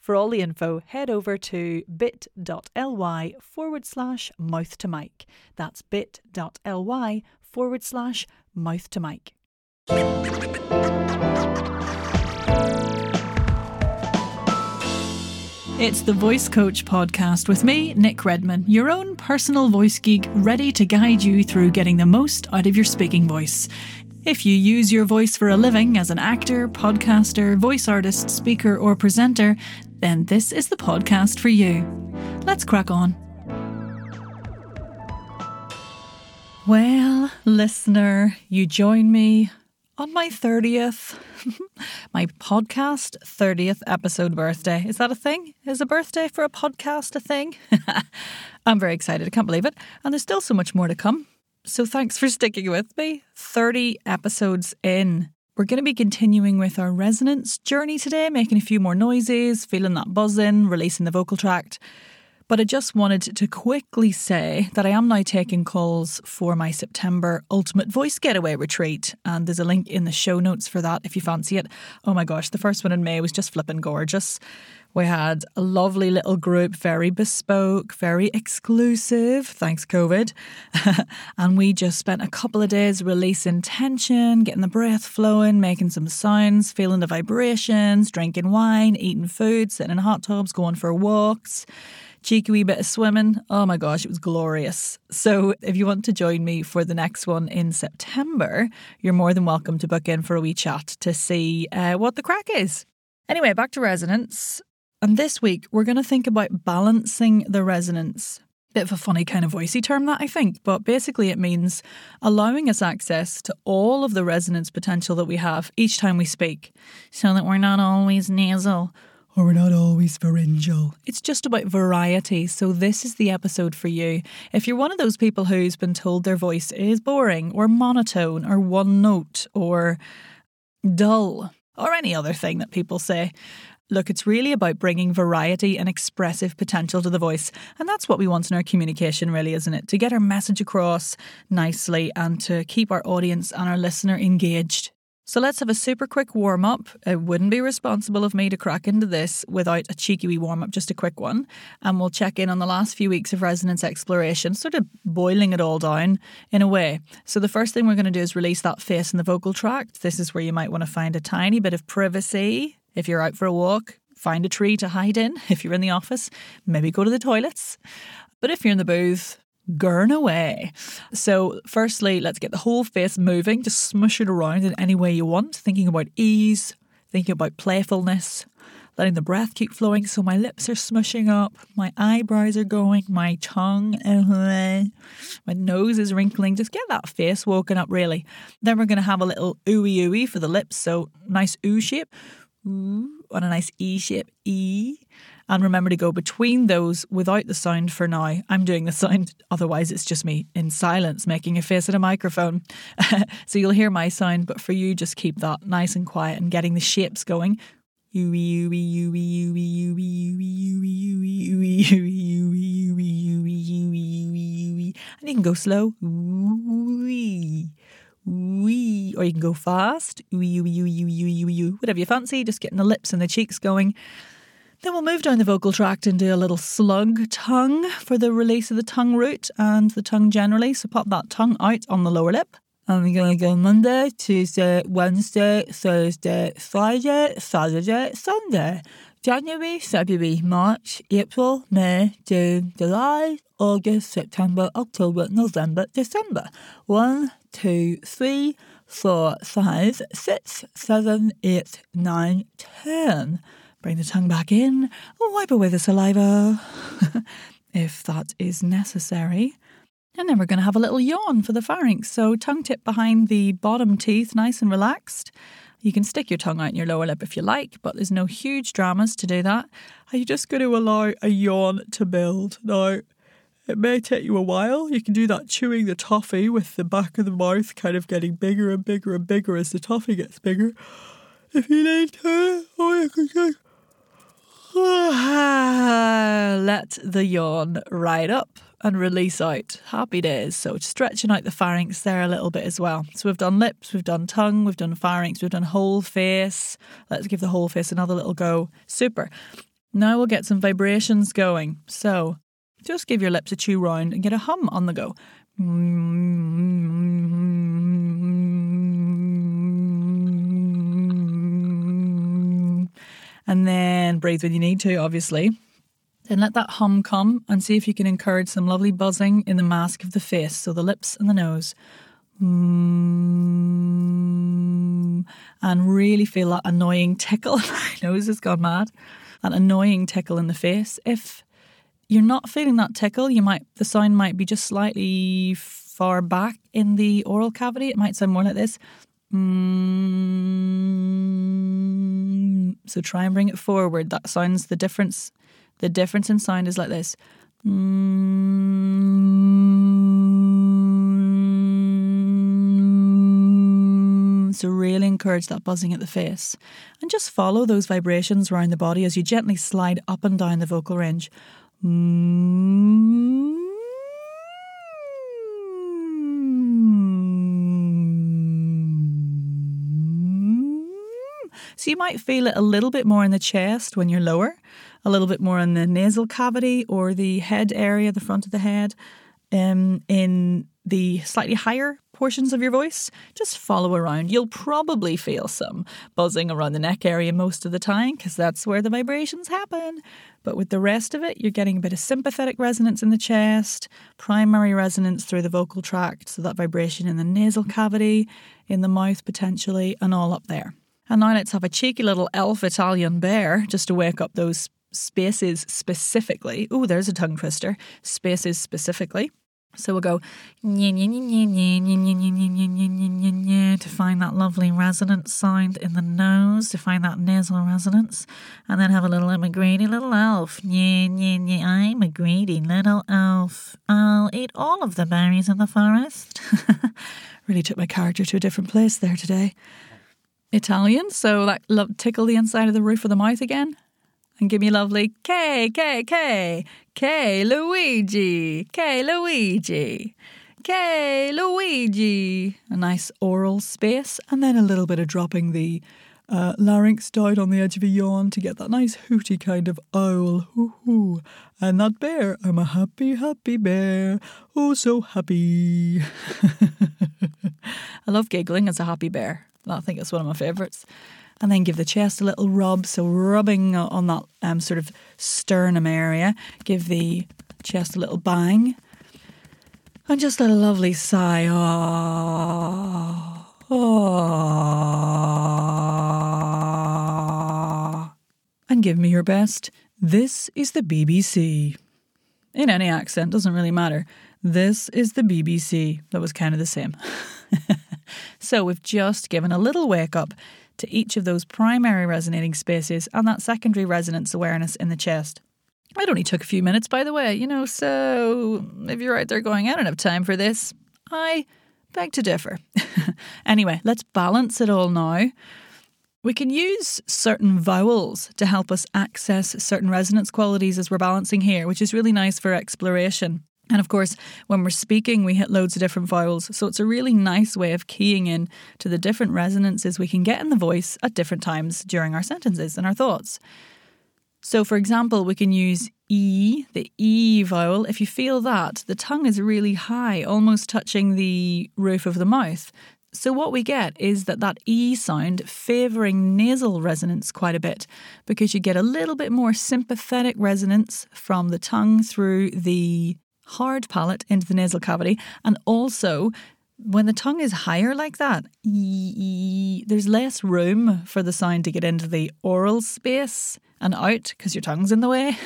For all the info, head over to bit.ly forward slash mouth to mic. That's bit.ly forward slash mouth to mic. It's the Voice Coach podcast with me, Nic Redman, your own personal voice geek, ready to guide you through getting the most out of your speaking voice. If you use your voice for a living as an actor, podcaster, voice artist, speaker, or presenter, then this is the podcast for you. Let's crack on. Well, listener, you join me on my 30th, my podcast 30th episode birthday. Is that a thing? Is a birthday for a podcast a thing? I'm very excited. I can't believe it. And there's still so much more to come. So thanks for sticking with me. 30 episodes in. We're going to be continuing with our resonance journey today, making a few more noises, feeling that buzzing, releasing the vocal tract. But I just wanted to quickly say that I am now taking calls for my September Ultimate Voice Getaway Retreat. And there's a link in the show notes for that if you fancy it. Oh my gosh, the first one in May was just flipping gorgeous. We had a lovely little group, very bespoke, very exclusive, thanks COVID. and we just spent a couple of days releasing tension, getting the breath flowing, making some sounds, feeling the vibrations, drinking wine, eating food, sitting in hot tubs, going for walks cheeky wee bit of swimming. Oh my gosh, it was glorious. So, if you want to join me for the next one in September, you're more than welcome to book in for a wee chat to see uh, what the crack is. Anyway, back to resonance. And this week, we're going to think about balancing the resonance. Bit of a funny kind of voicey term, that I think, but basically it means allowing us access to all of the resonance potential that we have each time we speak, so that we're not always nasal or we're not always pharyngeal. It's just about variety. So, this is the episode for you. If you're one of those people who's been told their voice is boring, or monotone, or one note, or dull, or any other thing that people say, Look, it's really about bringing variety and expressive potential to the voice. And that's what we want in our communication, really, isn't it? To get our message across nicely and to keep our audience and our listener engaged. So let's have a super quick warm up. It wouldn't be responsible of me to crack into this without a cheeky wee warm up, just a quick one. And we'll check in on the last few weeks of resonance exploration, sort of boiling it all down in a way. So the first thing we're going to do is release that face in the vocal tract. This is where you might want to find a tiny bit of privacy. If you're out for a walk, find a tree to hide in. If you're in the office, maybe go to the toilets. But if you're in the booth, gurn away. So, firstly, let's get the whole face moving, just smush it around in any way you want, thinking about ease, thinking about playfulness, letting the breath keep flowing. So, my lips are smushing up, my eyebrows are going, my tongue, my nose is wrinkling. Just get that face woken up, really. Then, we're going to have a little ooey ooey for the lips. So, nice ooh shape, ooh, on a nice E shape, E. And remember to go between those without the sound for now. I'm doing the sound, otherwise, it's just me in silence making a face at a microphone. so you'll hear my sound, but for you, just keep that nice and quiet and getting the shapes going. And you can go slow. Or you can go fast. Whatever you fancy, just getting the lips and the cheeks going. Then we'll move down the vocal tract and do a little slug tongue for the release of the tongue root and the tongue generally. So pop that tongue out on the lower lip. And we're going to go Monday, Tuesday, Wednesday, Thursday, Friday, Saturday, Sunday. January, February, March, April, May, June, July, August, September, October, November, December. One, two, three, four, five, six, seven, eight, nine, ten. Bring the tongue back in, wipe away the saliva if that is necessary. And then we're going to have a little yawn for the pharynx. So, tongue tip behind the bottom teeth, nice and relaxed. You can stick your tongue out in your lower lip if you like, but there's no huge dramas to do that. Are you just going to allow a yawn to build? Now, it may take you a while. You can do that chewing the toffee with the back of the mouth kind of getting bigger and bigger and bigger as the toffee gets bigger. If you need to, or you can just let the yawn ride up and release out. Happy days. So stretching out the pharynx there a little bit as well. So we've done lips, we've done tongue, we've done pharynx, we've done whole face. Let's give the whole face another little go. Super. Now we'll get some vibrations going. So just give your lips a chew round and get a hum on the go. And then breathe when you need to, obviously. Then let that hum come and see if you can encourage some lovely buzzing in the mask of the face, so the lips and the nose. Mm, and really feel that annoying tickle. My nose has gone mad. That annoying tickle in the face. If you're not feeling that tickle, you might the sound might be just slightly far back in the oral cavity. It might sound more like this. Mm, so try and bring it forward. That sounds the difference the difference in sound is like this. So, really encourage that buzzing at the face and just follow those vibrations around the body as you gently slide up and down the vocal range. So you might feel it a little bit more in the chest when you're lower, a little bit more in the nasal cavity or the head area, the front of the head. Um, in the slightly higher portions of your voice, just follow around. You'll probably feel some buzzing around the neck area most of the time because that's where the vibrations happen. But with the rest of it, you're getting a bit of sympathetic resonance in the chest, primary resonance through the vocal tract, so that vibration in the nasal cavity, in the mouth potentially, and all up there. And now let's have a cheeky little elf Italian bear just to wake up those spaces specifically. Oh, there's a tongue twister. Spaces specifically. So we'll go to find that lovely resonance sound in the nose, to find that nasal resonance, and then have a little I'm a greedy little elf. I'm a greedy little elf. I'll eat all of the berries in the forest. really took my character to a different place there today. Italian, so like love, tickle the inside of the roof of the mouth again and give me lovely K, K, K, K, Luigi, K, Luigi, K, Luigi. A nice oral space, and then a little bit of dropping the uh, larynx down on the edge of a yawn to get that nice hooty kind of owl. Hoo hoo. And that bear, I'm a happy, happy bear. Oh, so happy. I love giggling as a happy bear. I think it's one of my favourites. And then give the chest a little rub. So rubbing on that um, sort of sternum area. Give the chest a little bang. And just a lovely sigh. Oh, oh. And give me your best. This is the BBC. In any accent, doesn't really matter. This is the BBC. That was kind of the same. So we've just given a little wake up to each of those primary resonating spaces and that secondary resonance awareness in the chest. It only took a few minutes, by the way, you know, so if you're out there going, I don't have time for this, I beg to differ. anyway, let's balance it all now. We can use certain vowels to help us access certain resonance qualities as we're balancing here, which is really nice for exploration. And of course, when we're speaking, we hit loads of different vowels. So it's a really nice way of keying in to the different resonances we can get in the voice at different times during our sentences and our thoughts. So, for example, we can use E, the E vowel. If you feel that, the tongue is really high, almost touching the roof of the mouth. So, what we get is that that E sound favouring nasal resonance quite a bit because you get a little bit more sympathetic resonance from the tongue through the hard palate into the nasal cavity. And also, when the tongue is higher like that, there's less room for the sound to get into the oral space and out because your tongue's in the way.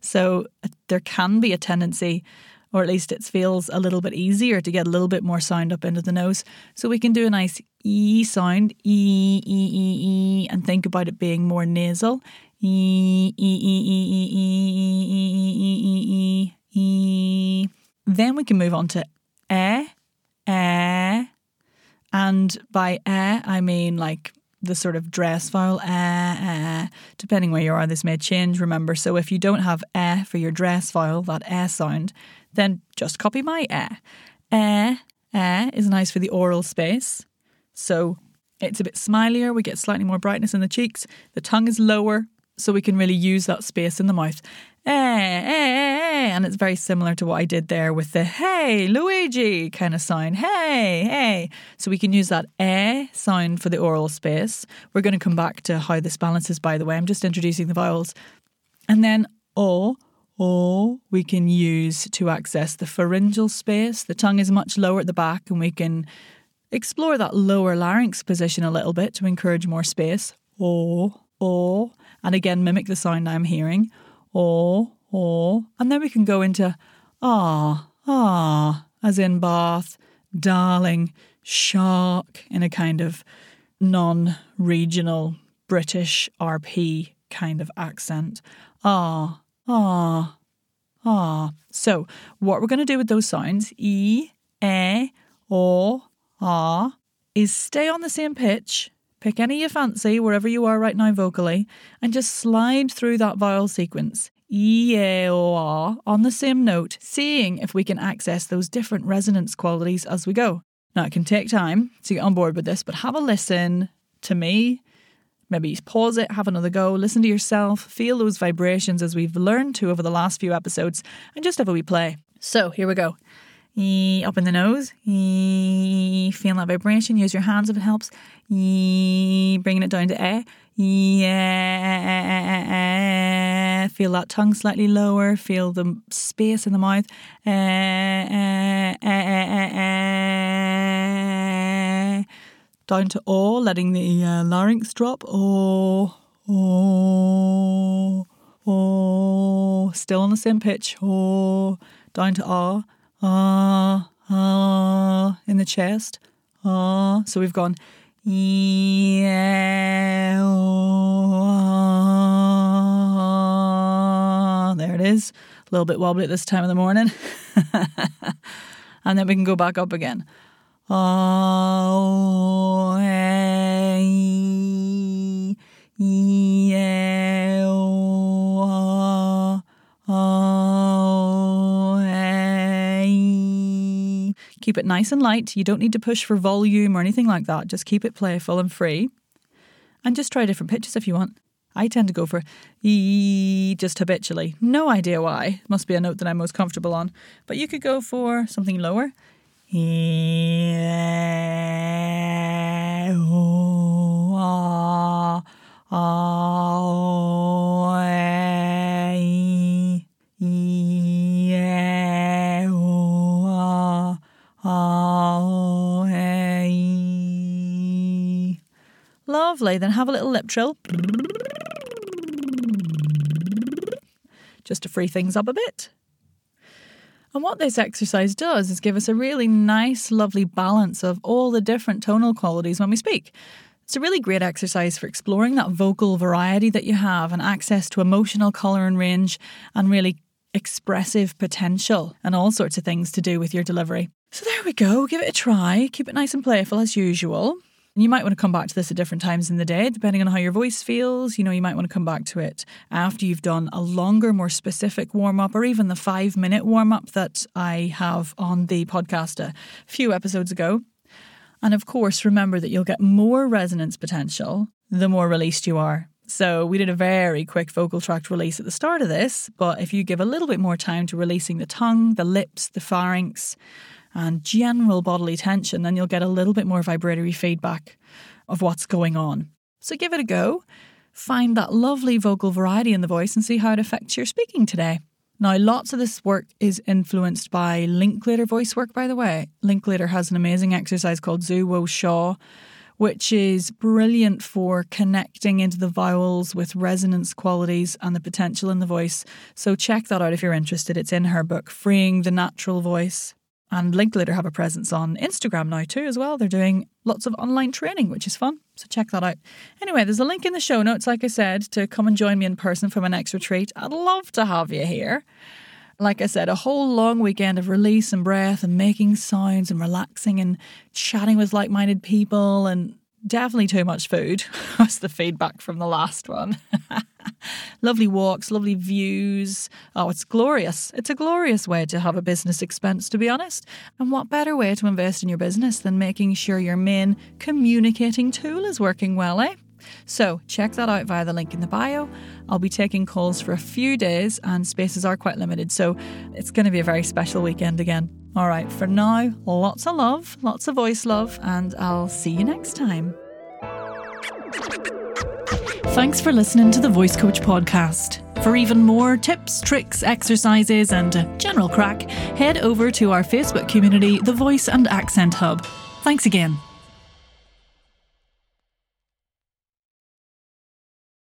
so uh, there can be a tendency, or at least it feels a little bit easier to get a little bit more sound up into the nose. So we can do a nice E sound, E, E, E, E, and think about it being more nasal. E, E, E, E, E, E, E, E, E, E, E. Then we can move on to E, E, and by air, I mean like the sort of dress vowel, eh, eh. Depending where you are, this may change, remember. So if you don't have eh for your dress vowel, that eh sound, then just copy my eh. Eh, eh is nice for the oral space. So it's a bit smilier, we get slightly more brightness in the cheeks, the tongue is lower, so we can really use that space in the mouth. Eh, eh, eh, and it's very similar to what I did there with the hey, Luigi kind of sound. Hey, hey. So we can use that eh sound for the oral space. We're going to come back to how this balances, by the way. I'm just introducing the vowels. And then o, o, we can use to access the pharyngeal space. The tongue is much lower at the back, and we can explore that lower larynx position a little bit to encourage more space. O, o and again mimic the sound I'm hearing. Or, or, and then we can go into ah, ah, as in bath, darling, shark, in a kind of non regional British RP kind of accent. Ah, ah, ah. So, what we're going to do with those sounds, E, E, O, Ah, is stay on the same pitch Pick any you fancy, wherever you are right now vocally, and just slide through that vowel sequence. E, A, O, R on the same note, seeing if we can access those different resonance qualities as we go. Now, it can take time to get on board with this, but have a listen to me. Maybe pause it, have another go, listen to yourself, feel those vibrations as we've learned to over the last few episodes, and just have a wee play. So, here we go. E, up in the nose. E, feel that vibration. Use your hands if it helps. E, bringing it down to A. Yeah. Feel that tongue slightly lower. Feel the space in the mouth. Down to O, letting the uh, larynx drop. O, O, O. Still on the same pitch. O, down to R ah, ah, in the chest. Ah. So we've gone, yeah, oh, it is. A little bit wobbly at this time of the morning. and then we can go back up again. Oh, hey, oh, oh. Keep it nice and light. You don't need to push for volume or anything like that. Just keep it playful and free. And just try different pitches if you want. I tend to go for E just habitually. No idea why. Must be a note that I'm most comfortable on. But you could go for something lower. Lovely. Then have a little lip trill. Just to free things up a bit. And what this exercise does is give us a really nice, lovely balance of all the different tonal qualities when we speak. It's a really great exercise for exploring that vocal variety that you have and access to emotional colour and range and really expressive potential and all sorts of things to do with your delivery. So there we go. Give it a try. Keep it nice and playful as usual. And you might want to come back to this at different times in the day, depending on how your voice feels. You know, you might want to come back to it after you've done a longer, more specific warm up, or even the five minute warm up that I have on the podcast a few episodes ago. And of course, remember that you'll get more resonance potential the more released you are. So we did a very quick vocal tract release at the start of this, but if you give a little bit more time to releasing the tongue, the lips, the pharynx, and general bodily tension, then you'll get a little bit more vibratory feedback of what's going on. So give it a go. Find that lovely vocal variety in the voice and see how it affects your speaking today. Now, lots of this work is influenced by Linklater voice work, by the way. Linklater has an amazing exercise called Zhu Wo Shaw, which is brilliant for connecting into the vowels with resonance qualities and the potential in the voice. So check that out if you're interested. It's in her book, Freeing the Natural Voice. And Linklater have a presence on Instagram now too, as well. They're doing lots of online training, which is fun. So check that out. Anyway, there's a link in the show notes, like I said, to come and join me in person for my next retreat. I'd love to have you here. Like I said, a whole long weekend of release and breath and making sounds and relaxing and chatting with like minded people and definitely too much food was the feedback from the last one. lovely walks, lovely views. Oh, it's glorious. It's a glorious way to have a business expense, to be honest. And what better way to invest in your business than making sure your main communicating tool is working well, eh? So check that out via the link in the bio. I'll be taking calls for a few days and spaces are quite limited, so it's going to be a very special weekend again. All right, for now, lots of love, lots of voice love, and I'll see you next time. Thanks for listening to the Voice Coach podcast. For even more tips, tricks, exercises, and general crack, head over to our Facebook community, The Voice and Accent Hub. Thanks again.